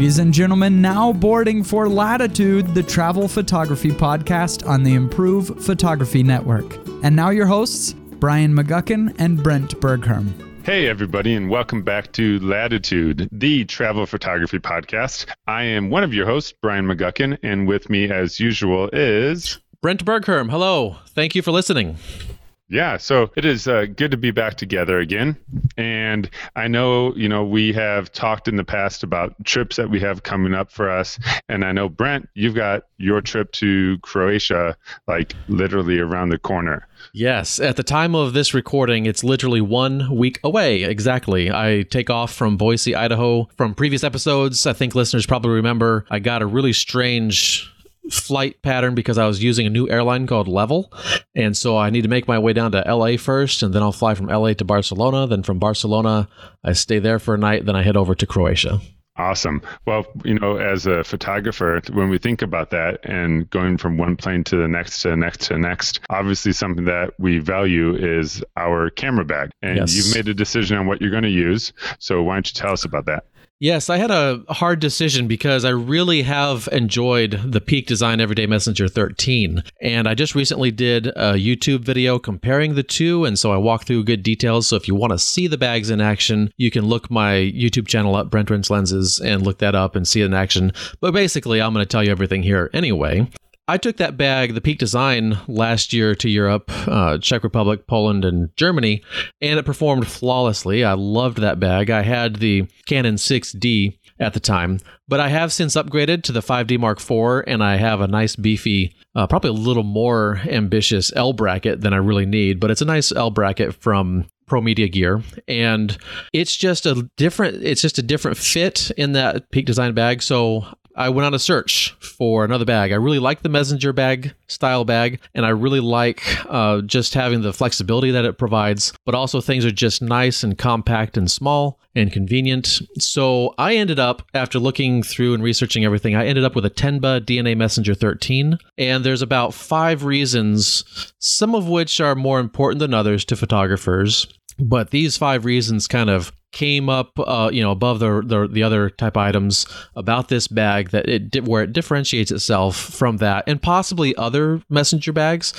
Ladies and gentlemen, now boarding for Latitude, the travel photography podcast on the Improve Photography Network. And now your hosts, Brian McGuckin and Brent Bergherm. Hey, everybody, and welcome back to Latitude, the travel photography podcast. I am one of your hosts, Brian McGuckin, and with me, as usual, is Brent Bergherm. Hello. Thank you for listening. Yeah, so it is uh, good to be back together again. And I know, you know, we have talked in the past about trips that we have coming up for us. And I know, Brent, you've got your trip to Croatia like literally around the corner. Yes, at the time of this recording, it's literally one week away. Exactly. I take off from Boise, Idaho. From previous episodes, I think listeners probably remember I got a really strange flight pattern because I was using a new airline called Level. And so I need to make my way down to LA first, and then I'll fly from LA to Barcelona. Then from Barcelona, I stay there for a night, then I head over to Croatia. Awesome. Well, you know, as a photographer, when we think about that and going from one plane to the next to the next to the next, obviously something that we value is our camera bag. And yes. you've made a decision on what you're going to use. So why don't you tell us about that? Yes, I had a hard decision because I really have enjoyed the Peak Design Everyday Messenger 13. And I just recently did a YouTube video comparing the two. And so I walk through good details. So if you want to see the bags in action, you can look my YouTube channel up, Brent Rins Lenses, and look that up and see it in action. But basically, I'm going to tell you everything here anyway. I took that bag, the Peak Design, last year to Europe, uh, Czech Republic, Poland, and Germany, and it performed flawlessly. I loved that bag. I had the Canon 6D at the time, but I have since upgraded to the 5D Mark IV, and I have a nice beefy, uh, probably a little more ambitious L bracket than I really need, but it's a nice L bracket from Pro Media Gear, and it's just a different. It's just a different fit in that Peak Design bag. So I went on a search for another bag. I really like the messenger bag style bag, and I really like uh, just having the flexibility that it provides, but also things are just nice and compact and small and convenient. So I ended up, after looking through and researching everything, I ended up with a Tenba DNA Messenger 13. And there's about five reasons, some of which are more important than others to photographers. But these five reasons kind of came up, uh, you know, above the, the, the other type items about this bag that it where it differentiates itself from that and possibly other messenger bags,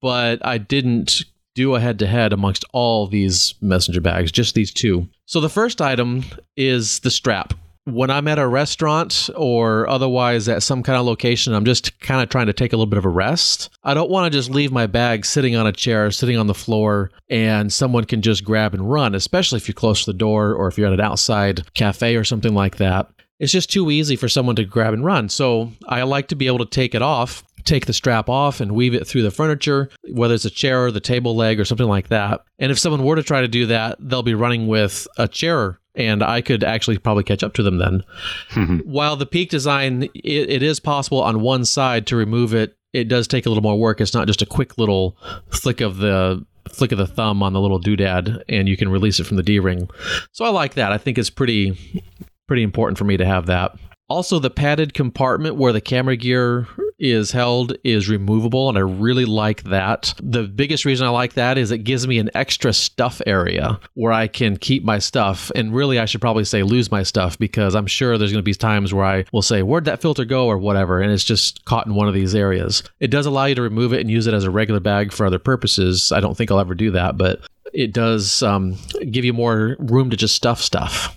but I didn't do a head to head amongst all these messenger bags, just these two. So the first item is the strap when I'm at a restaurant or otherwise at some kind of location, I'm just kind of trying to take a little bit of a rest. I don't want to just leave my bag sitting on a chair, sitting on the floor, and someone can just grab and run, especially if you're close to the door or if you're at an outside cafe or something like that. It's just too easy for someone to grab and run. So I like to be able to take it off take the strap off and weave it through the furniture, whether it's a chair or the table leg or something like that. And if someone were to try to do that, they'll be running with a chair and I could actually probably catch up to them then. Mm-hmm. While the peak design, it, it is possible on one side to remove it. It does take a little more work. It's not just a quick little flick of the flick of the thumb on the little doodad, and you can release it from the D ring. So I like that. I think it's pretty pretty important for me to have that. Also, the padded compartment where the camera gear is held is removable, and I really like that. The biggest reason I like that is it gives me an extra stuff area where I can keep my stuff. And really, I should probably say lose my stuff because I'm sure there's going to be times where I will say, Where'd that filter go? or whatever, and it's just caught in one of these areas. It does allow you to remove it and use it as a regular bag for other purposes. I don't think I'll ever do that, but it does um, give you more room to just stuff stuff.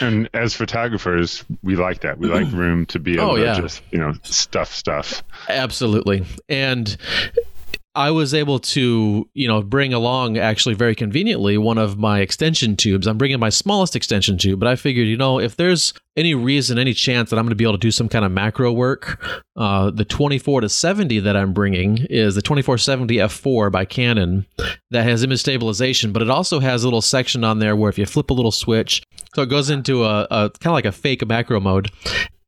And as photographers, we like that. We like room to be able oh, yeah. to just, you know, stuff stuff. Absolutely. And I was able to, you know, bring along actually very conveniently one of my extension tubes. I'm bringing my smallest extension tube, but I figured, you know, if there's any reason, any chance that I'm going to be able to do some kind of macro work, uh, the 24 to 70 that I'm bringing is the 2470 f4 by Canon that has image stabilization, but it also has a little section on there where if you flip a little switch, so it goes into a, a kind of like a fake macro mode.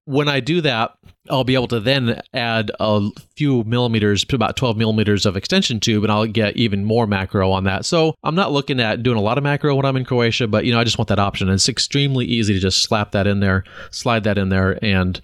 When I do that, I'll be able to then add a few millimeters to about 12 millimeters of extension tube and I'll get even more macro on that. So I'm not looking at doing a lot of macro when I'm in Croatia, but you know, I just want that option. And it's extremely easy to just slap that in there, slide that in there and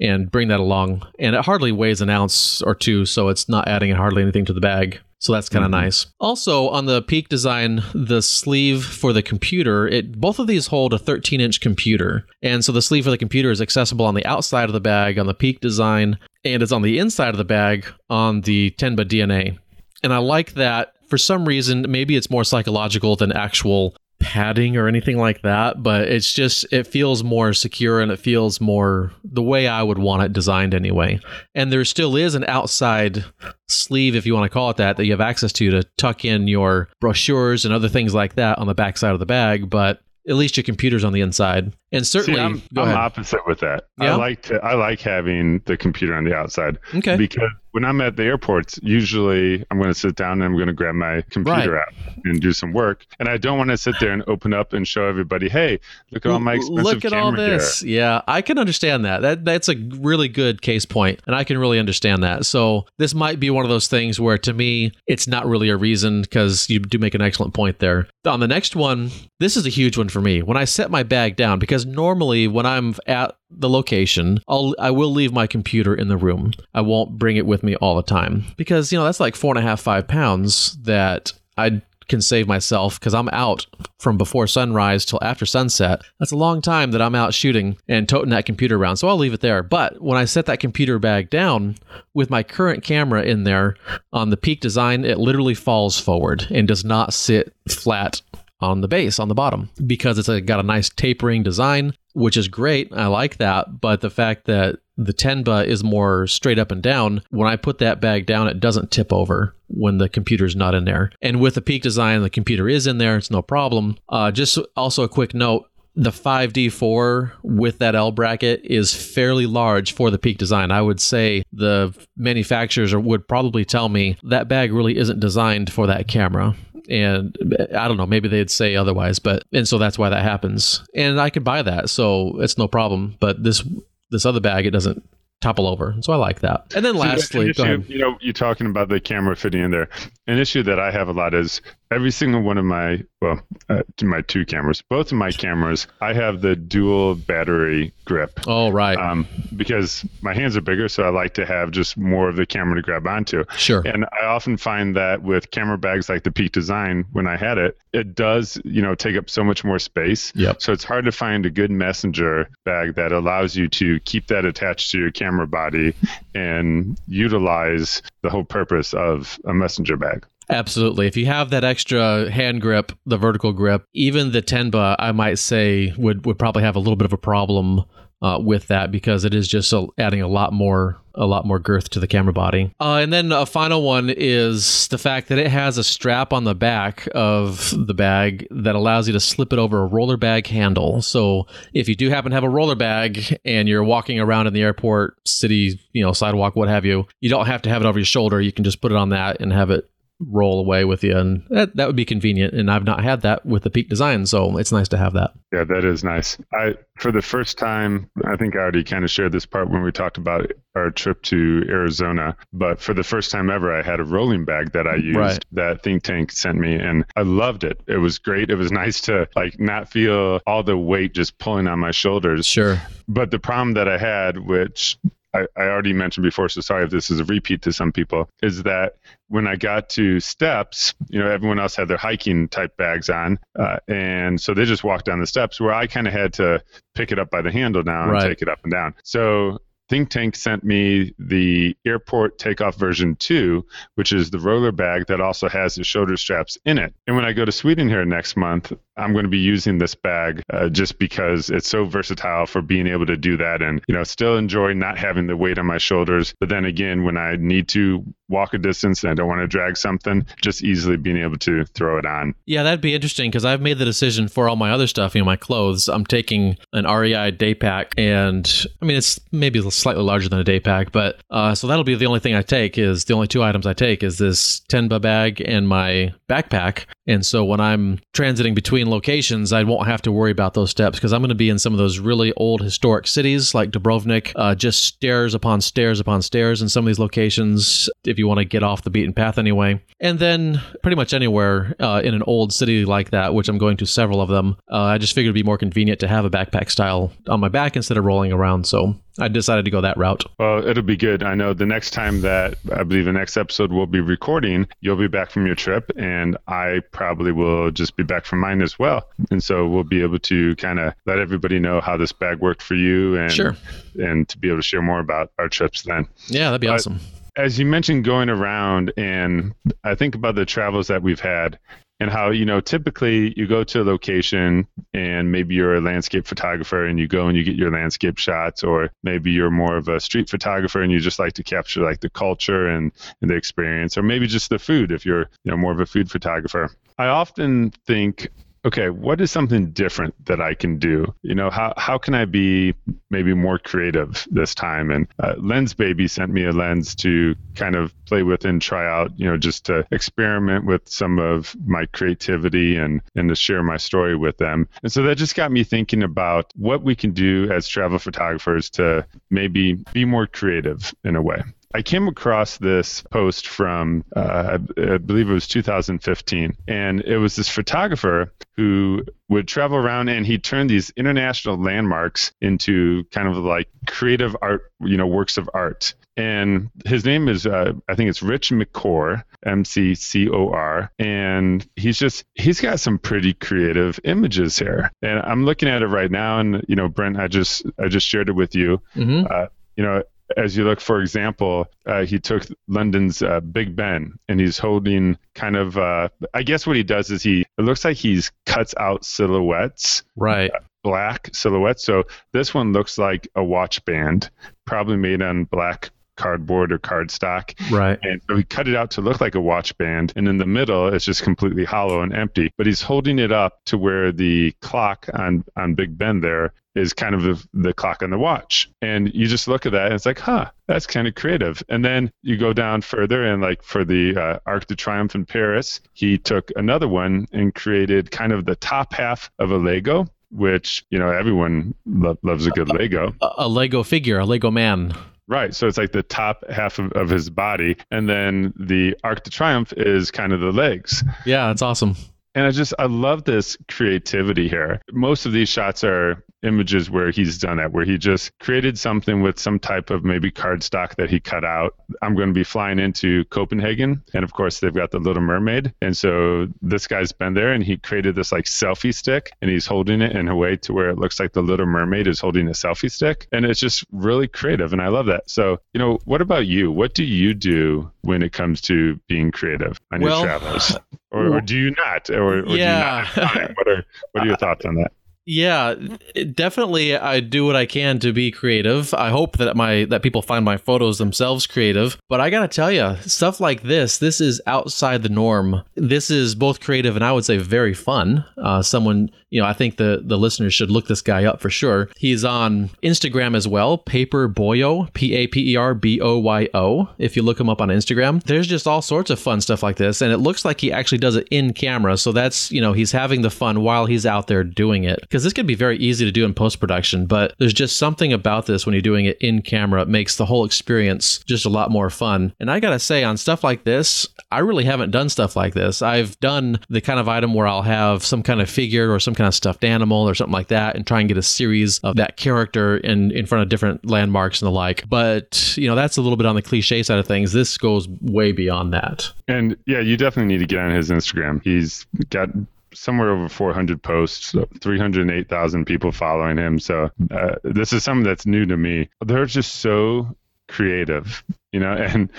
and bring that along. And it hardly weighs an ounce or two, so it's not adding hardly anything to the bag. So that's kind of mm-hmm. nice. Also, on the Peak design, the sleeve for the computer, it both of these hold a 13 inch computer. And so the sleeve for the computer is accessible on the outside of the bag on the Peak design, and it's on the inside of the bag on the Tenba DNA. And I like that for some reason, maybe it's more psychological than actual padding or anything like that, but it's just it feels more secure and it feels more the way I would want it designed anyway. And there still is an outside sleeve, if you want to call it that, that you have access to to tuck in your brochures and other things like that on the back side of the bag, but at least your computer's on the inside. And certainly, See, I'm, I'm opposite with that. Yeah? I like to I like having the computer on the outside. Okay. Because when I'm at the airports, usually I'm going to sit down and I'm going to grab my computer right. out and do some work. And I don't want to sit there and open up and show everybody, hey, look at all my expensive Look at all this. Gear. Yeah, I can understand that. That that's a really good case point, and I can really understand that. So this might be one of those things where, to me, it's not really a reason because you do make an excellent point there. On the next one, this is a huge one for me. When I set my bag down, because normally when I'm at the location, I'll I will leave my computer in the room. I won't bring it with me all the time because you know that's like four and a half five pounds that I can save myself because I'm out from before sunrise till after sunset. That's a long time that I'm out shooting and toting that computer around. So I'll leave it there. But when I set that computer bag down with my current camera in there on the peak design, it literally falls forward and does not sit flat on the base on the bottom because it's a, got a nice tapering design, which is great. I like that. But the fact that the Tenba is more straight up and down, when I put that bag down, it doesn't tip over when the computer's not in there. And with the Peak design, the computer is in there, it's no problem. Uh, just also a quick note the 5D4 with that L bracket is fairly large for the peak design. I would say the manufacturers would probably tell me that bag really isn't designed for that camera and I don't know, maybe they'd say otherwise, but and so that's why that happens. And I could buy that, so it's no problem. But this this other bag, it doesn't topple over. So I like that. And then lastly, issue, you know, you're talking about the camera fitting in there. An issue that I have a lot is every single one of my, well, uh, my two cameras, both of my cameras, I have the dual battery grip. Oh, right. Um, because my hands are bigger, so I like to have just more of the camera to grab onto. Sure. And I often find that with camera bags like the Peak Design, when I had it, it does, you know, take up so much more space. Yep. So it's hard to find a good messenger bag that allows you to keep that attached to your camera body and utilize the whole purpose of a messenger bag. Absolutely. If you have that extra hand grip, the vertical grip, even the Tenba, I might say, would, would probably have a little bit of a problem uh, with that because it is just a, adding a lot more a lot more girth to the camera body. Uh, and then a final one is the fact that it has a strap on the back of the bag that allows you to slip it over a roller bag handle. So if you do happen to have a roller bag and you're walking around in the airport, city, you know, sidewalk, what have you, you don't have to have it over your shoulder. You can just put it on that and have it roll away with you and that, that would be convenient and i've not had that with the peak design so it's nice to have that. Yeah that is nice. I for the first time i think i already kind of shared this part when we talked about our trip to arizona but for the first time ever i had a rolling bag that i used right. that think tank sent me and i loved it. It was great. It was nice to like not feel all the weight just pulling on my shoulders. Sure. But the problem that i had which I, I, already mentioned before, so sorry if this is a repeat to some people, is that when I got to steps, you know, everyone else had their hiking type bags on. Uh, and so they just walked down the steps where I kind of had to pick it up by the handle now and right. take it up and down. So Think Tank sent me the airport takeoff version 2, which is the roller bag that also has the shoulder straps in it. And when I go to Sweden here next month, I'm going to be using this bag uh, just because it's so versatile for being able to do that and, you know, still enjoy not having the weight on my shoulders. But then again, when I need to walk a distance and I don't want to drag something, just easily being able to throw it on. Yeah, that'd be interesting because I've made the decision for all my other stuff, you know, my clothes. I'm taking an REI day pack and I mean, it's maybe slightly larger than a day pack, but uh, so that'll be the only thing I take is the only two items I take is this Tenba bag and my backpack. And so when I'm transiting between locations, I won't have to worry about those steps because I'm going to be in some of those really old historic cities like Dubrovnik, uh, just stairs upon stairs upon stairs in some of these locations if you want to get off the beaten path anyway. And then pretty much anywhere uh, in an old city like that, which I'm going to several of them, uh, I just figured it'd be more convenient to have a backpack style on my back instead of rolling around. So I decided to go that route. Well, it'll be good. I know the next time that I believe the next episode we'll be recording, you'll be back from your trip, and I probably will just be back from mine as well. And so we'll be able to kind of let everybody know how this bag worked for you, and Sure. and to be able to share more about our trips then. Yeah, that'd be But- awesome. as you mentioned going around and i think about the travels that we've had and how you know typically you go to a location and maybe you're a landscape photographer and you go and you get your landscape shots or maybe you're more of a street photographer and you just like to capture like the culture and, and the experience or maybe just the food if you're you know more of a food photographer. I often think okay, what is something different that I can do? You know, how, how can I be maybe more creative this time? And uh, Lensbaby sent me a lens to kind of play with and try out, you know, just to experiment with some of my creativity and, and to share my story with them. And so that just got me thinking about what we can do as travel photographers to maybe be more creative in a way. I came across this post from, uh, I, I believe it was 2015, and it was this photographer who would travel around and he turned these international landmarks into kind of like creative art, you know, works of art. And his name is, uh, I think it's Rich McCor, M C C O R. And he's just, he's got some pretty creative images here. And I'm looking at it right now. And, you know, Brent, I just, I just shared it with you. hmm Uh, you know, as you look, for example, uh, he took London's uh, Big Ben and he's holding kind of, uh, I guess what he does is he, it looks like he's cuts out silhouettes, Right. black silhouettes. So this one looks like a watch band, probably made on black cardboard or cardstock. Right. And so he cut it out to look like a watch band. And in the middle, it's just completely hollow and empty. But he's holding it up to where the clock on, on Big Ben there is kind of the, the clock on the watch. And you just look at that and it's like, huh, that's kind of creative. And then you go down further and like for the uh, Arc de Triomphe in Paris, he took another one and created kind of the top half of a Lego. Which you know everyone lo- loves a good Lego, A, a Lego figure, a Lego man. Right. So it's like the top half of, of his body. And then the Arc de Triomphe is kind of the legs. Yeah, that's awesome. And I just, I love this creativity here. Most of these shots are images where he's done that, where he just created something with some type of maybe cardstock that he cut out. I'm going to be flying into Copenhagen. And of course, they've got the Little Mermaid. And so this guy's been there and he created this like selfie stick and he's holding it in a way to where it looks like the Little Mermaid is holding a selfie stick. And it's just really creative. And I love that. So, you know, what about you? What do you do when it comes to being creative on Well, your travels? Or, or do you not? Or, or Yeah. do you not? What are, what are your thoughts on that? Yeah, definitely. I do what I can to be creative. I hope that my that people find my photos themselves creative. But I gotta tell you, stuff like this, this is outside the norm. This is both creative and I would say very fun. Uh, someone, you know, I think the the listeners should look this guy up for sure. He's on Instagram as well, Paper Boyo, P A P E R B O Y O. If you look him up on Instagram, there's just all sorts of fun stuff like this, and it looks like he actually does it in camera. So that's you know he's having the fun while he's out there doing it because this could be very easy to do in post production, but there's just something about this when you're doing it in camera. It makes the whole experience just a lot more fun. And I gotta say, on stuff like this, I really haven't done stuff like this. I've done the kind of item where I'll have some kind of figure or some kind of stuffed animal or something like that and try and get a series of that character in, in front of different landmarks and the like. But, you know, that's a little bit on the cliche side of things. This goes way beyond that. And yeah, you definitely need to get on his Instagram. He's got somewhere over 400 posts, 308,000 people following him. So uh, this is something that's new to me. They're just so creative, you know, and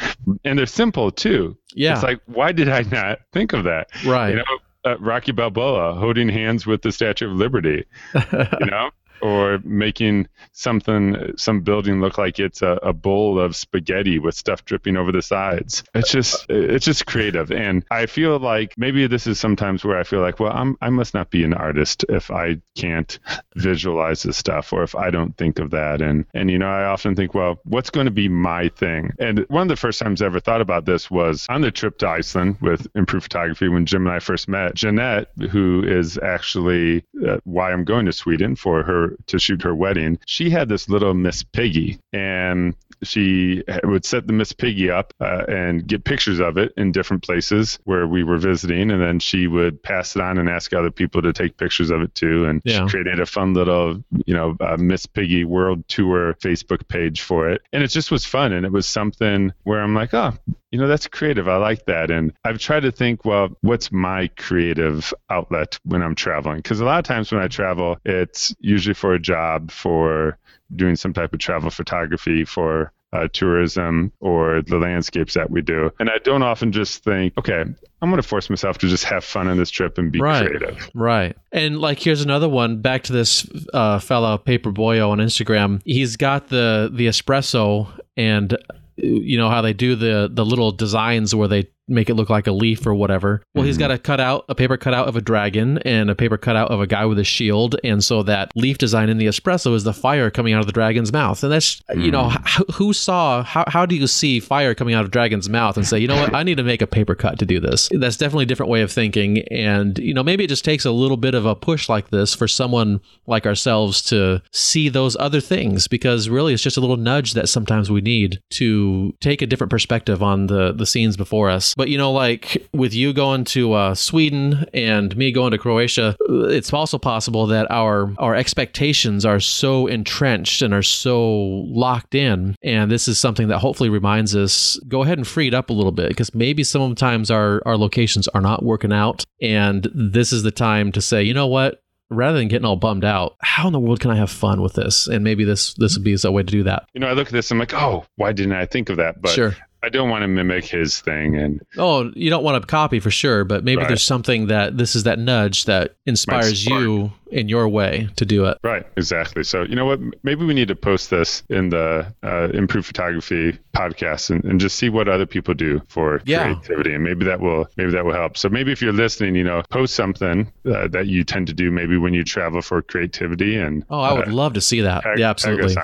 and they're simple too. Yeah. It's like, why did I not think of that? right. You know, uh, Rocky Balboa holding hands with the Statue of Liberty. You know, or making something, some building look like it's a, a, bowl of spaghetti with stuff dripping over the sides. It's just, it's just creative. And I feel like maybe this is sometimes where I feel like, well, I'm, I must not be an artist if I can't visualize this stuff or if I don't think of that. And, and, you know, I often think, well, what's going to be my thing? And one of the first times I ever thought about this was on the trip to Iceland with Improve Photography when Jim and I first met. Jeanette, who is actually uh, why I'm going to Sweden for her to shoot her wedding, she had this little Miss Piggy, and she would set the Miss Piggy up uh, and get pictures of it in different places where we were visiting, and then she would pass it on and ask other people to take pictures of it too. And yeah. she created a fun little, you know, uh, Miss Piggy World Tour Facebook page for it, and it just was fun, and it was something where I'm like, oh, you know, that's creative. I like that, and I've tried to think, well, what's my creative outlet when I'm traveling? Because a lot of times when I travel, it's usually for a job, for doing some type of travel photography for uh, tourism or the landscapes that we do. And I don't often just think, okay, I'm going to force myself to just have fun on this trip and be right, creative. Right. And like, here's another one. Back to this uh, fellow Paper Boyo on Instagram. He's got the the espresso and you know how they do the the little designs where they make it look like a leaf or whatever. Well, mm-hmm. he's got a cutout, a paper cutout of a dragon and a paper cutout of a guy with a shield. And so that leaf design in the espresso is the fire coming out of the dragon's mouth. And that's, mm-hmm. you know, mm. who saw, how, how do you see fire coming out of dragon's mouth and say, you know what, I need to make a paper cut to do this? That's definitely a different way of thinking. And, you know, maybe it just takes a little bit of a push like this for someone like ourselves to see those other things because really it's just a little nudge that sometimes we need to take a different perspective on the, the scenes before us but you know, like with you going to uh, Sweden and me going to Croatia, it's also possible that our our expectations are so entrenched and are so locked in. And this is something that hopefully reminds us go ahead and free it up a little bit because maybe sometimes our our locations are not working out, and this is the time to say, you know what, rather than getting all bummed out, how in the world can I have fun with this? And maybe this this would be a way to do that. You know, I look at this, and I'm like, oh, why didn't I think of that? But sure. I don't want to mimic his thing and Oh, you don't want to copy for sure, but maybe right. there's something that this is that nudge that inspires you in your way to do it. Right, exactly. So, you know what? Maybe we need to post this in the uh, Improve Photography podcast and, and, just see what other people do for yeah. creativity, and maybe that will maybe that will help. So, maybe if you're listening, you know, post something uh, that you tend to do maybe when you travel for creativity. And oh, I would uh, love to see that. Tag, yeah, absolutely.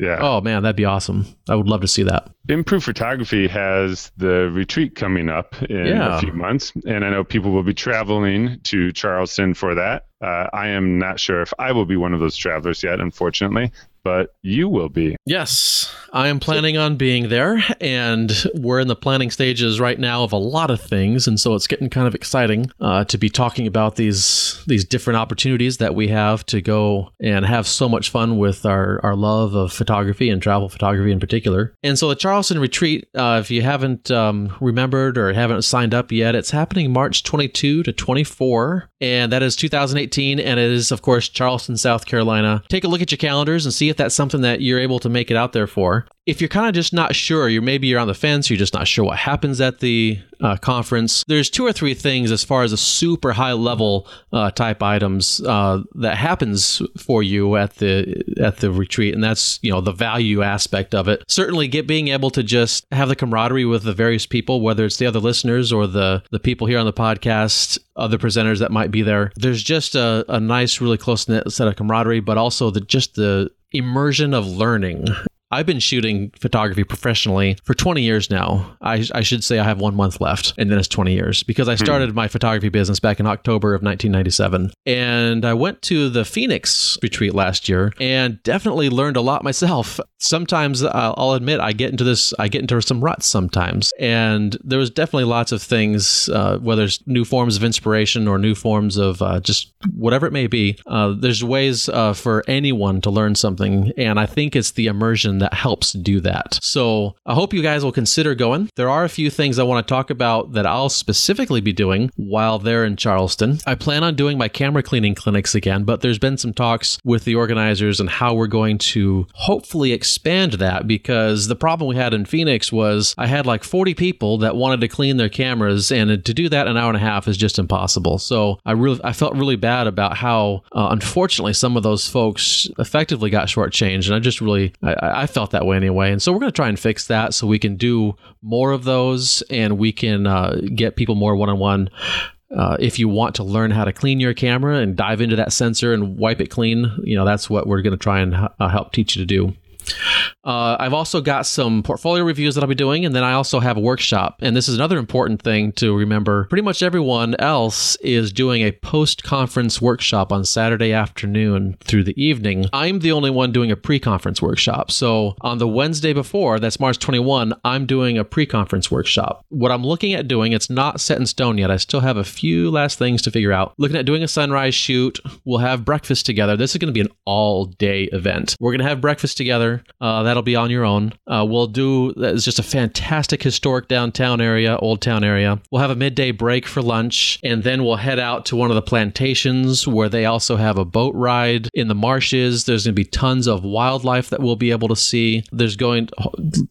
Yeah. Oh man, that'd be awesome. I would love to see that. Improve Photography has the retreat coming up in yeah. a few months, and I know people will be traveling to Charleston for that. Uh, I am not sure if I will be one of those travelers yet, unfortunately, but you will be. Yes, I am planning on being there, and we're in the planning stages right now of a lot of things, and so it's getting kind of exciting uh, to be talking about these these different opportunities that we have to go and have so much fun with our our love of photography and travel photography in particular. And so the Charleston retreat, uh, if you haven't um, remembered or haven't signed up yet, it's happening March 22 to 24, and that is 2018, and it is of course Charleston, South Carolina. Take a look at your calendars and see if that's something that you're able to make it out there for. If you're kind of just not sure, you're maybe you're on the fence, you're just not sure what happens at the uh, conference. There's two or three things as far as a super high level uh, type items uh, that happens for you at the at the retreat, and that's you know the value aspect of it. Certainly, get being able to just have the camaraderie with the various people, whether it's the other listeners or the the people here on the podcast, other presenters that might be there. There's just a, a nice, really close knit set of camaraderie, but also the just the immersion of learning I've been shooting photography professionally for 20 years now. I, I, should say I have one month left, and then it's 20 years because I hmm. started my photography business back in October of 1997. And I went to the Phoenix retreat last year and definitely learned a lot myself. Sometimes uh, I'll admit I get into this, I get into some ruts sometimes. And there was definitely lots of things, uh, whether it's new forms of inspiration or new forms of uh, just whatever it may be. Uh, there's ways uh, for anyone to learn something. And I think it's the immersion that helps do that. So I hope you guys will consider going. There are a few things I want to talk about that I'll specifically be doing while they're in Charleston. I plan on doing my camera cleaning clinics again, but there's been some talks with the organizers and how we're going to hopefully expand that because the problem we had in Phoenix was I had like 40 people that wanted to clean their cameras, and to do that an hour and a half is just impossible. So I really I felt really bad about how uh, unfortunately some of those folks effectively got shortchanged, and I just really I, I felt that way anyway. And so we're going to try and fix that so we can do more of those and we can uh, get people more one on one. if you want to learn how to clean your camera and dive into that sensor and wipe it clean, you know that's what we're going to try and uh, help teach you to do. Uh, I've also got some portfolio reviews that I'll be doing, and then I also have a workshop. And this is another important thing to remember. Pretty much everyone else is doing a post conference workshop on Saturday afternoon through the evening. I'm the only one doing a pre conference workshop. So on the Wednesday before, that's March 21, I'm doing a pre conference workshop. What I'm looking at doing, it's not set in stone yet. I still have a few last things to figure out. Looking at doing a sunrise shoot. We'll have breakfast together. This is going to be an all day event. We're going to have breakfast together. Uh, that'll be on your own. Uh, we'll do it's just a fantastic historic downtown area, old town area. We'll have a midday break for lunch, and then we'll head out to one of the plantations where they also have a boat ride in the marshes. There's going to be tons of wildlife that we'll be able to see. There's going,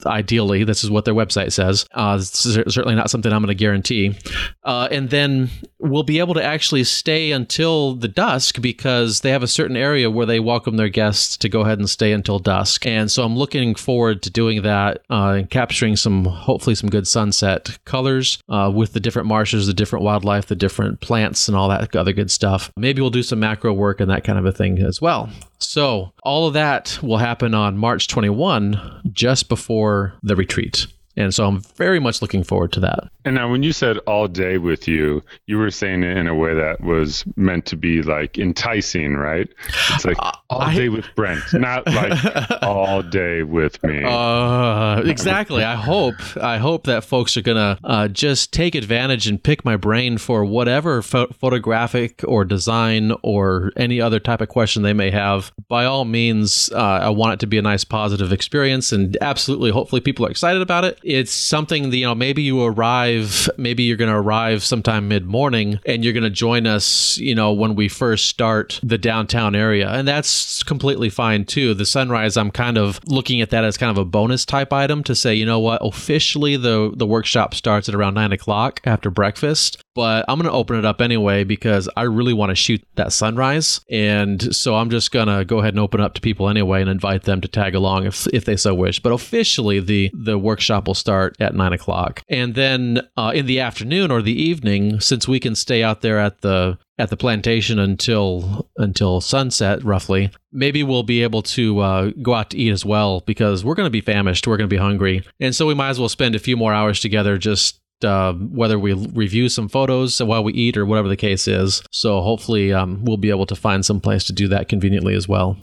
ideally, this is what their website says. Uh, certainly not something I'm going to guarantee. Uh, and then we'll be able to actually stay until the dusk because they have a certain area where they welcome their guests to go ahead and stay until dusk. And so I'm looking forward to doing that uh, and capturing some, hopefully, some good sunset colors uh, with the different marshes, the different wildlife, the different plants, and all that other good stuff. Maybe we'll do some macro work and that kind of a thing as well. So all of that will happen on March 21, just before the retreat. And so I'm very much looking forward to that. And now, when you said all day with you, you were saying it in a way that was meant to be like enticing, right? It's like uh, all I, day with Brent, not like all day with me. Uh, exactly. I hope. I hope that folks are gonna uh, just take advantage and pick my brain for whatever pho- photographic or design or any other type of question they may have. By all means, uh, I want it to be a nice, positive experience, and absolutely, hopefully, people are excited about it it's something that, you know, maybe you arrive, maybe you're going to arrive sometime mid morning and you're going to join us, you know, when we first start the downtown area. And that's completely fine too. The sunrise, I'm kind of looking at that as kind of a bonus type item to say, you know what, officially the, the workshop starts at around nine o'clock after breakfast but I'm going to open it up anyway because I really want to shoot that sunrise. And so I'm just going to go ahead and open up to people anyway and invite them to tag along if, if they so wish. But officially, the, the workshop will start at nine o'clock. And then uh, in the afternoon or the evening, since we can stay out there at the at the plantation until until sunset roughly maybe we'll be able to uh, go out to eat as well because we're going to be famished we're going to be hungry and so we might as well spend a few more hours together just uh, whether we review some photos while we eat or whatever the case is. So hopefully um, we'll be able to find some place to do that conveniently as well.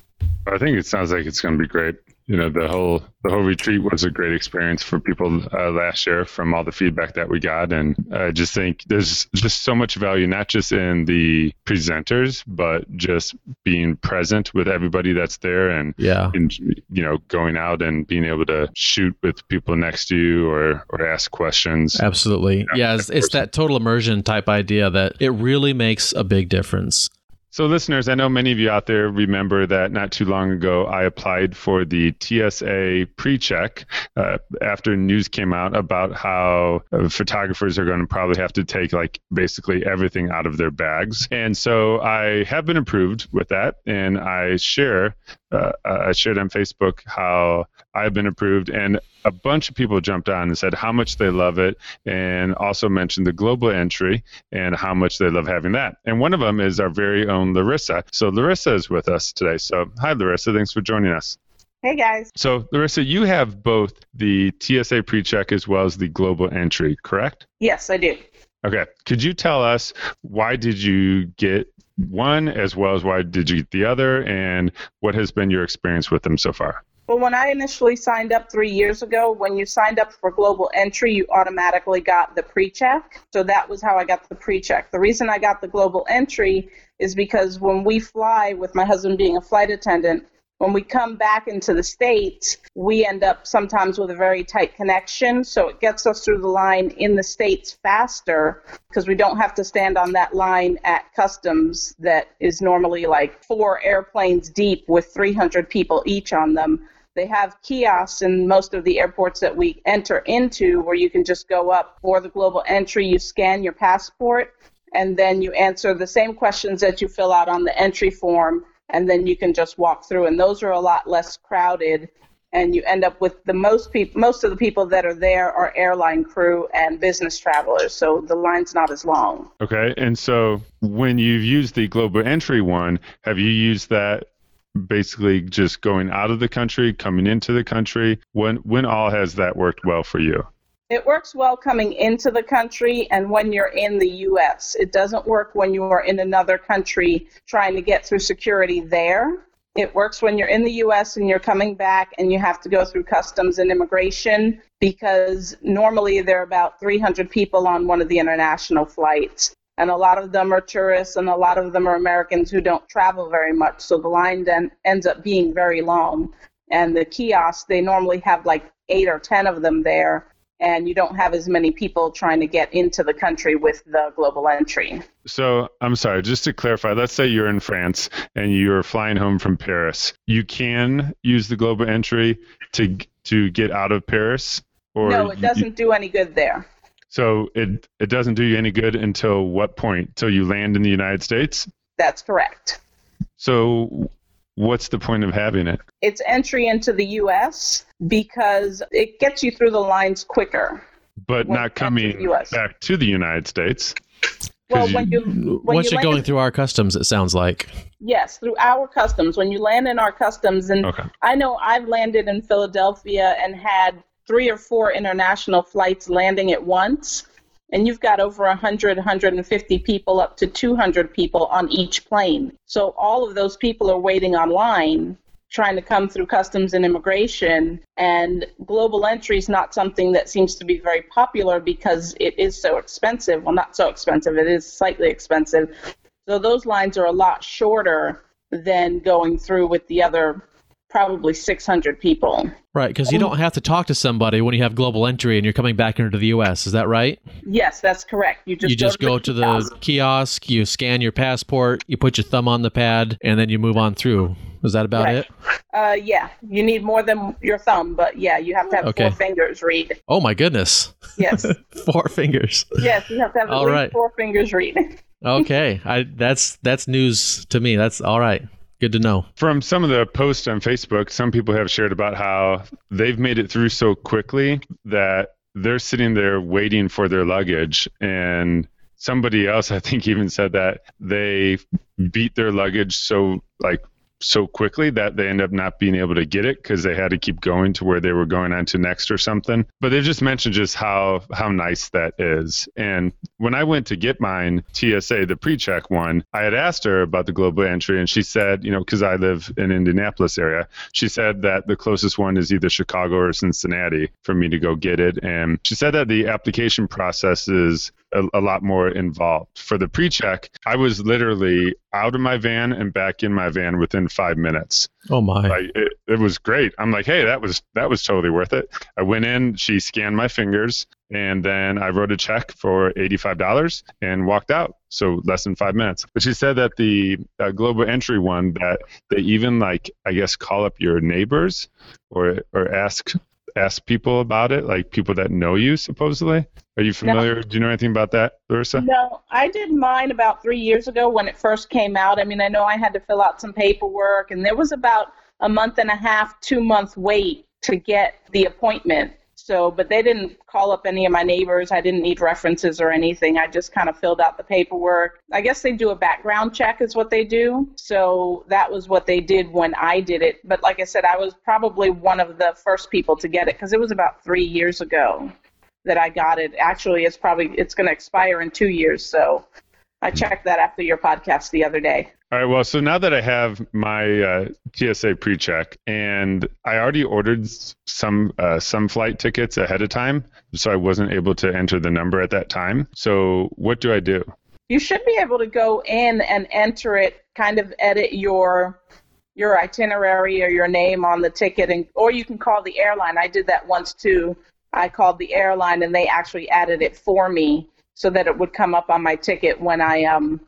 I think it sounds like it's going to be great you know the whole the whole retreat was a great experience for people uh, last year from all the feedback that we got. And i just think there's just so much value not just in the presenters but just being present with everybody that's there and yeah. and, you know going out and being able to shoot with people next to you or or ask questions. Absolutely. Yeah. It's, it's that total immersion type idea that it really makes a big difference so, listeners, I know many of you out there remember that not too long ago I applied for the TSA pre check uh, after news came out about how uh, photographers are going to probably have to take like basically everything out of their bags. And so I have been approved with that, and I share uh, I shared on Facebook how I've been approved, and a bunch of people jumped on and said how much they love it, and also mentioned the global entry and how much they love having that. And one of them is our very own Larissa. So Larissa is with us today. So hi, Larissa. Thanks for joining us. Hey guys. So Larissa, you have both the TSA pre-check as well as the global entry, correct? Yes, I do. Okay. Could you tell us why did you get one as well as why did you get the other and what has been your experience with them so far? Well, when I initially signed up three years ago, when you signed up for global entry, you automatically got the pre check. So that was how I got the pre check. The reason I got the global entry is because when we fly, with my husband being a flight attendant, When we come back into the States, we end up sometimes with a very tight connection. So it gets us through the line in the States faster because we don't have to stand on that line at customs that is normally like four airplanes deep with 300 people each on them. They have kiosks in most of the airports that we enter into where you can just go up for the global entry, you scan your passport, and then you answer the same questions that you fill out on the entry form and then you can just walk through and those are a lot less crowded and you end up with the most people most of the people that are there are airline crew and business travelers so the line's not as long. Okay and so when you've used the global entry one have you used that basically just going out of the country coming into the country? When when all has that worked well for you it works well coming into the country and when you're in the US. It doesn't work when you are in another country trying to get through security there. It works when you're in the US and you're coming back and you have to go through customs and immigration because normally there are about 300 people on one of the international flights. And a lot of them are tourists and a lot of them are Americans who don't travel very much. So the line then ends up being very long. And the kiosks, they normally have like eight or 10 of them there and you don't have as many people trying to get into the country with the global entry. So, I'm sorry, just to clarify, let's say you're in France and you're flying home from Paris. You can use the global entry to to get out of Paris or No, it doesn't you, do any good there. So, it it doesn't do you any good until what point? Till you land in the United States? That's correct. So, what's the point of having it? It's entry into the US because it gets you through the lines quicker. But not coming to back to the United States. Well, when you, when once you are going through our customs, it sounds like. Yes, through our customs. When you land in our customs, and okay. I know I've landed in Philadelphia and had three or four international flights landing at once and you've got over 100 150 people up to 200 people on each plane. So all of those people are waiting online trying to come through customs and immigration. And global entry is not something that seems to be very popular because it is so expensive. Well not so expensive it is slightly expensive. So those lines are a lot shorter than going through with the other probably 600 people. Right, because you don't have to talk to somebody when you have global entry and you're coming back into the U.S. Is that right? Yes, that's correct. You just you just go, to, the, go to the kiosk, you scan your passport, you put your thumb on the pad, and then you move on through. Is that about right. it? Uh, yeah, you need more than your thumb, but yeah, you have to have okay. four fingers read. Oh my goodness! Yes, four fingers. Yes, you have to have at least right. four fingers read. okay, I that's that's news to me. That's all right. Good to know. From some of the posts on Facebook, some people have shared about how they've made it through so quickly that they're sitting there waiting for their luggage and somebody else i think even said that they beat their luggage so like so quickly that they end up not being able to get it because they had to keep going to where they were going on to next or something. But they just mentioned just how how nice that is. And when I went to get mine TSA, the pre-check one, I had asked her about the global entry, and she said, you know, because I live in Indianapolis area, she said that the closest one is either Chicago or Cincinnati for me to go get it. And she said that the application process is a, a lot more involved. For the pre-check, I was literally out of my van and back in my van within five minutes. Oh my! Like, it, it was great. I'm like, hey, that was that was totally worth it. I went in, she scanned my fingers, and then I wrote a check for $85 and walked out. So less than five minutes. But she said that the uh, global entry one that they even like I guess call up your neighbors or or ask ask people about it, like people that know you supposedly? Are you familiar? No. Do you know anything about that, Larissa? No, I did mine about three years ago when it first came out. I mean, I know I had to fill out some paperwork, and there was about a month and a half, two month wait to get the appointment. So, but they didn't call up any of my neighbors. I didn't need references or anything. I just kind of filled out the paperwork. I guess they do a background check, is what they do. So that was what they did when I did it. But like I said, I was probably one of the first people to get it because it was about three years ago that I got it. Actually, it's probably it's going to expire in two years. So I checked that after your podcast the other day. All right. Well, so now that I have my uh, TSA pre-check, and I already ordered some uh, some flight tickets ahead of time, so I wasn't able to enter the number at that time. So what do I do? You should be able to go in and enter it. Kind of edit your your itinerary or your name on the ticket, and or you can call the airline. I did that once too. I called the airline and they actually added it for me so that it would come up on my ticket when I um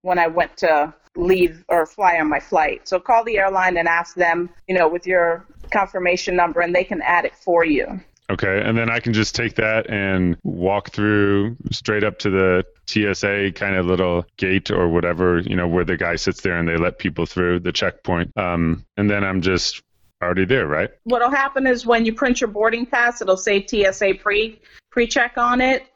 when I went to leave or fly on my flight. So call the airline and ask them, you know, with your confirmation number and they can add it for you. Okay, and then I can just take that and walk through straight up to the TSA kind of little gate or whatever, you know, where the guy sits there and they let people through the checkpoint. Um, and then I'm just already there, right? What'll happen is when you print your boarding pass, it'll say TSA pre pre check on it.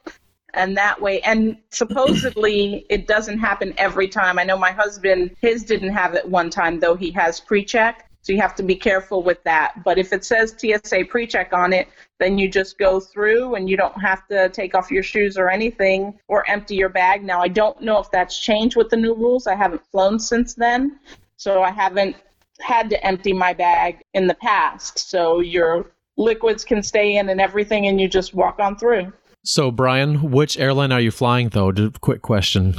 And that way, and supposedly it doesn't happen every time. I know my husband, his didn't have it one time, though he has pre check. So you have to be careful with that. But if it says TSA pre-check on it, then you just go through and you don't have to take off your shoes or anything or empty your bag. Now I don't know if that's changed with the new rules. I haven't flown since then. So I haven't had to empty my bag in the past. So your liquids can stay in and everything and you just walk on through. So Brian, which airline are you flying though? Quick question.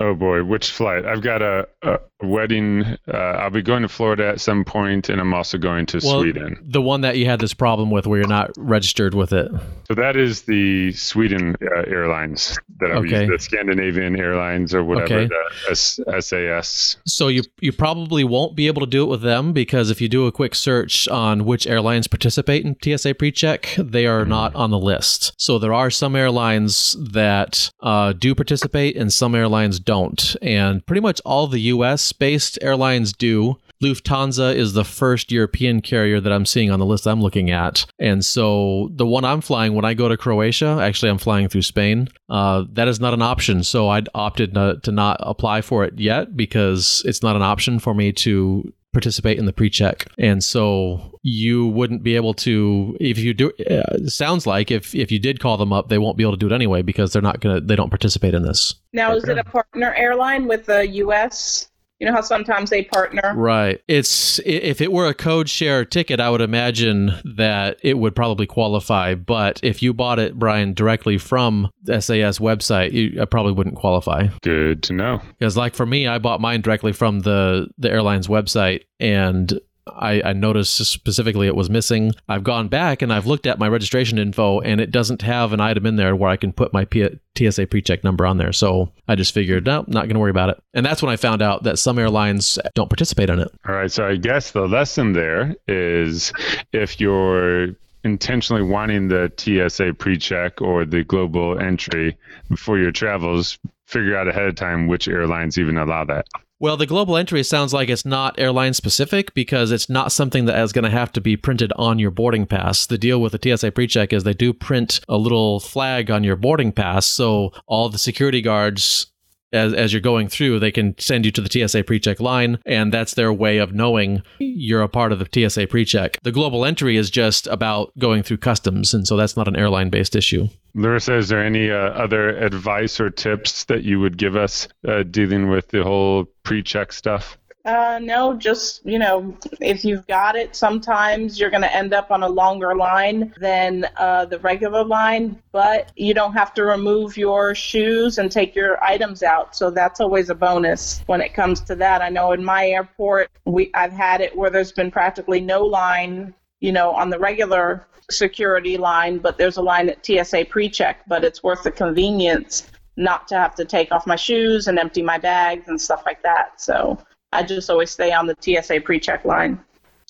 Oh boy, which flight? I've got a, a wedding. Uh, I'll be going to Florida at some point, and I'm also going to well, Sweden. The one that you had this problem with, where you're not registered with it. So that is the Sweden uh, Airlines that I'm okay. using, the Scandinavian Airlines or whatever, okay. the S- SAS. So you you probably won't be able to do it with them because if you do a quick search on which airlines participate in TSA PreCheck, they are mm-hmm. not on the list. So there are some airlines that uh, do participate, and some airlines don't. And pretty much all the U.S. based airlines do. Lufthansa is the first European carrier that I'm seeing on the list I'm looking at. And so the one I'm flying when I go to Croatia, actually, I'm flying through Spain, uh, that is not an option. So I'd opted not, to not apply for it yet because it's not an option for me to participate in the pre-check and so you wouldn't be able to if you do uh, sounds like if if you did call them up they won't be able to do it anyway because they're not gonna they don't participate in this now is it a partner airline with the us you know how sometimes they partner? Right. It's if it were a code share ticket i would imagine that it would probably qualify but if you bought it brian directly from the sas website you probably wouldn't qualify. Good to know. Because like for me i bought mine directly from the the airline's website and I, I, noticed specifically it was missing. I've gone back and I've looked at my registration info and it doesn't have an item in there where I can put my P- TSA pre-check number on there. So I just figured, no, not going to worry about it. And that's when I found out that some airlines don't participate in it. All right. So I guess the lesson there is if you're intentionally wanting the TSA pre-check or the global entry for your travels, figure out ahead of time which airlines even allow that. Well, the global entry sounds like it's not airline specific because it's not something that is going to have to be printed on your boarding pass. The deal with the TSA PreCheck is they do print a little flag on your boarding pass, so all the security guards as, as you're going through, they can send you to the TSA PreCheck line, and that's their way of knowing you're a part of the TSA PreCheck. The global entry is just about going through customs, and so that's not an airline based issue. Larissa, is there any uh, other advice or tips that you would give us uh, dealing with the whole pre-check stuff? Uh, no, just, you know, if you've got it, sometimes you're going to end up on a longer line than uh, the regular line, but you don't have to remove your shoes and take your items out. So that's always a bonus when it comes to that. I know in my airport, we I've had it where there's been practically no line, you know, on the regular security line, but there's a line at TSA pre-check, but it's worth the convenience not to have to take off my shoes and empty my bags and stuff like that. So I just always stay on the TSA pre-check line.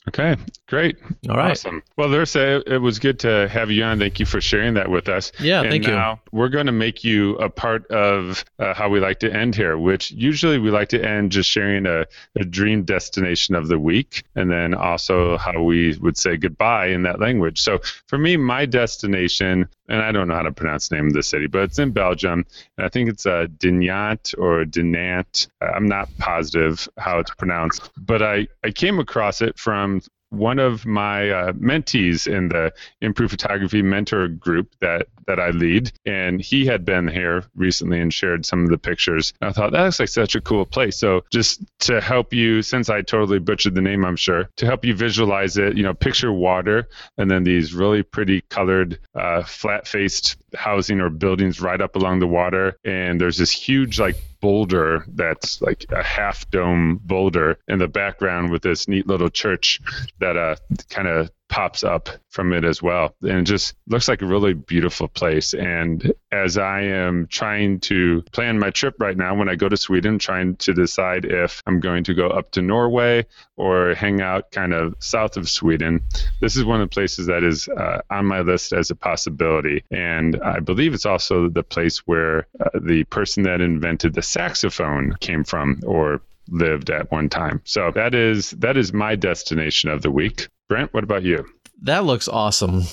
Okay, great. All right. Awesome. Well, Larissa, it was good to have you on. Thank you for sharing that with us. Yeah, and thank now you. We're going to make you a part of uh, how we like to end here, which usually we like to end just sharing a, a dream destination of the week and then also how we would say goodbye in that language. So for me, my destination, and I don't know how to pronounce the name of the city, but it's in Belgium. And I think it's a uh, Dinant or Dinant. I'm not positive how it's pronounced, but I, I came across it from one of my uh, mentees in the Improve Photography mentor group that that I lead, and he had been here recently and shared some of the pictures. And I thought that looks like such a cool place. So just to help you, since I totally butchered the name, I'm sure, to help you visualize it, you know, picture water and then these really pretty colored, uh, flat-faced housing or buildings right up along the water, and there's this huge like boulder that's like a half dome boulder in the background with this neat little church that uh, kind of pops up from it as well. And it just looks like a really beautiful place. And as I am trying to plan my trip right now, when I go to Sweden, trying to decide if I'm going to go up to Norway or hang out kind of south of Sweden, this is one of the places that is uh, on my list as a possibility. And I believe it's also the place where uh, the person that invented the saxophone came from or lived at one time. So that is that is my destination of the week. Brent, what about you? That looks awesome.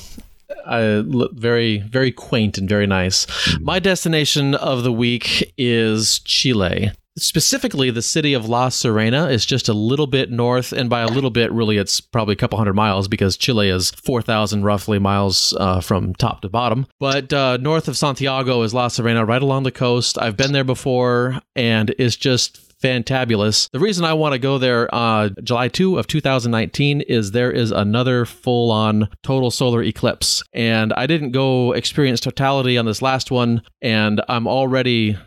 Uh, very, very quaint and very nice. My destination of the week is Chile. Specifically, the city of La Serena is just a little bit north, and by a little bit, really, it's probably a couple hundred miles because Chile is 4,000 roughly miles uh, from top to bottom. But uh, north of Santiago is La Serena, right along the coast. I've been there before, and it's just fantabulous. The reason I want to go there uh, July 2 of 2019 is there is another full on total solar eclipse. And I didn't go experience totality on this last one. And I'm already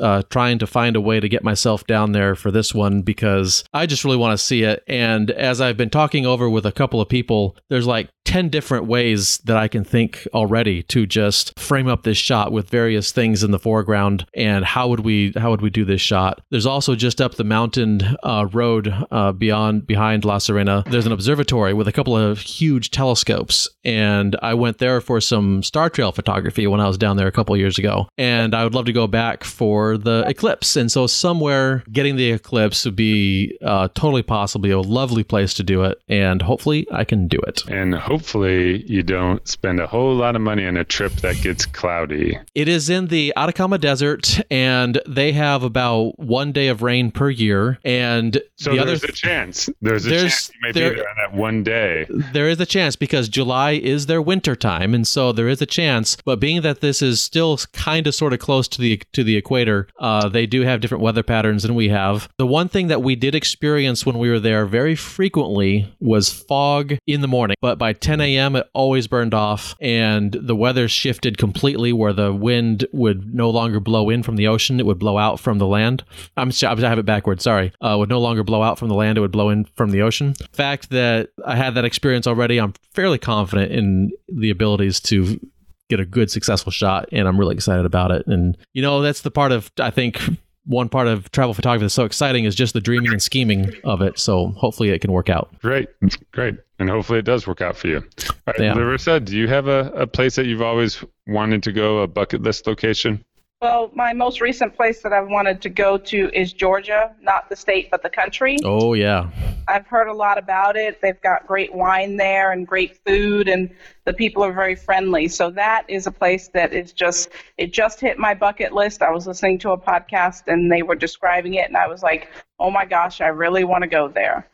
uh, trying to find a way to get myself down there for this one because I just really want to see it. And as I've been talking over with a couple of people, there's like 10 different ways that I can think already to just frame up this shot with various things in the foreground and how would we how would we do this shot. There's also just up the mountain uh, road uh, beyond behind La Serena. There's an observatory with a couple of huge telescopes and I went there for some star trail photography when I was down there a couple years ago. And I would love to go back for the eclipse. And so somewhere getting the eclipse would be uh, totally possibly a lovely place to do it and hopefully I can do it. And hopefully hopefully you don't spend a whole lot of money on a trip that gets cloudy. It is in the Atacama Desert, and they have about one day of rain per year. And so the there's other a chance. There's a there's, chance you may there, be there on that one day. There is a chance because July is their winter time, and so there is a chance. But being that this is still kind of sort of close to the to the equator, uh, they do have different weather patterns than we have. The one thing that we did experience when we were there very frequently was fog in the morning, but by 10 a.m., it always burned off, and the weather shifted completely where the wind would no longer blow in from the ocean. It would blow out from the land. I'm, I have it backwards, sorry. Uh, would no longer blow out from the land, it would blow in from the ocean. Fact that I had that experience already, I'm fairly confident in the abilities to get a good successful shot and I'm really excited about it. And you know, that's the part of I think one part of travel photography that's so exciting is just the dreaming and scheming of it. So hopefully it can work out. Great, great, and hopefully it does work out for you. All right, yeah. Larissa, do you have a, a place that you've always wanted to go, a bucket list location? Well, my most recent place that I've wanted to go to is Georgia, not the state, but the country. Oh, yeah. I've heard a lot about it. They've got great wine there and great food, and the people are very friendly. So that is a place that is just, it just hit my bucket list. I was listening to a podcast and they were describing it, and I was like, oh my gosh, I really want to go there.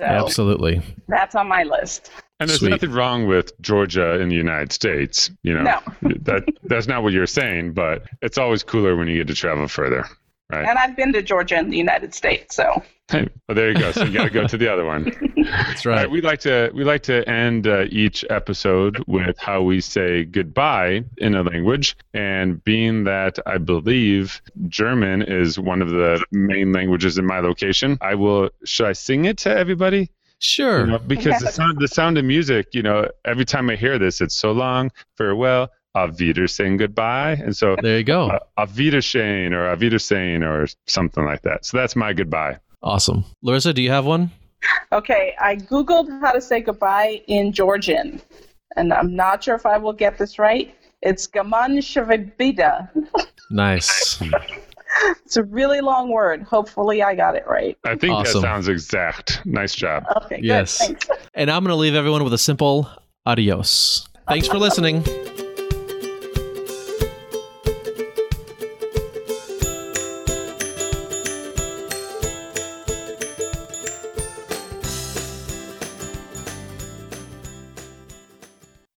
So Absolutely. That's on my list. And there's Sweet. nothing wrong with Georgia in the United States. You know, no. that that's not what you're saying, but it's always cooler when you get to travel further. Right. And I've been to Georgia in the United States, so. Hey, well, there you go. So you got to go to the other one. That's right. right. we like to we like to end uh, each episode with how we say goodbye in a language, and being that I believe German is one of the main languages in my location, I will. Should I sing it to everybody? Sure. You know, because the sound, the sound of music, you know, every time I hear this, it's so long, farewell, auf Wiedersehen, goodbye. And so there you go. Uh, auf Wiedersehen or auf Wiedersehen or something like that. So that's my goodbye. Awesome. Larissa, do you have one? Okay, I Googled how to say goodbye in Georgian, and I'm not sure if I will get this right. It's Gaman Shavibida. Nice. it's a really long word. Hopefully, I got it right. I think awesome. that sounds exact. Nice job. Okay, yes. Good. And I'm going to leave everyone with a simple adios. Thanks for listening.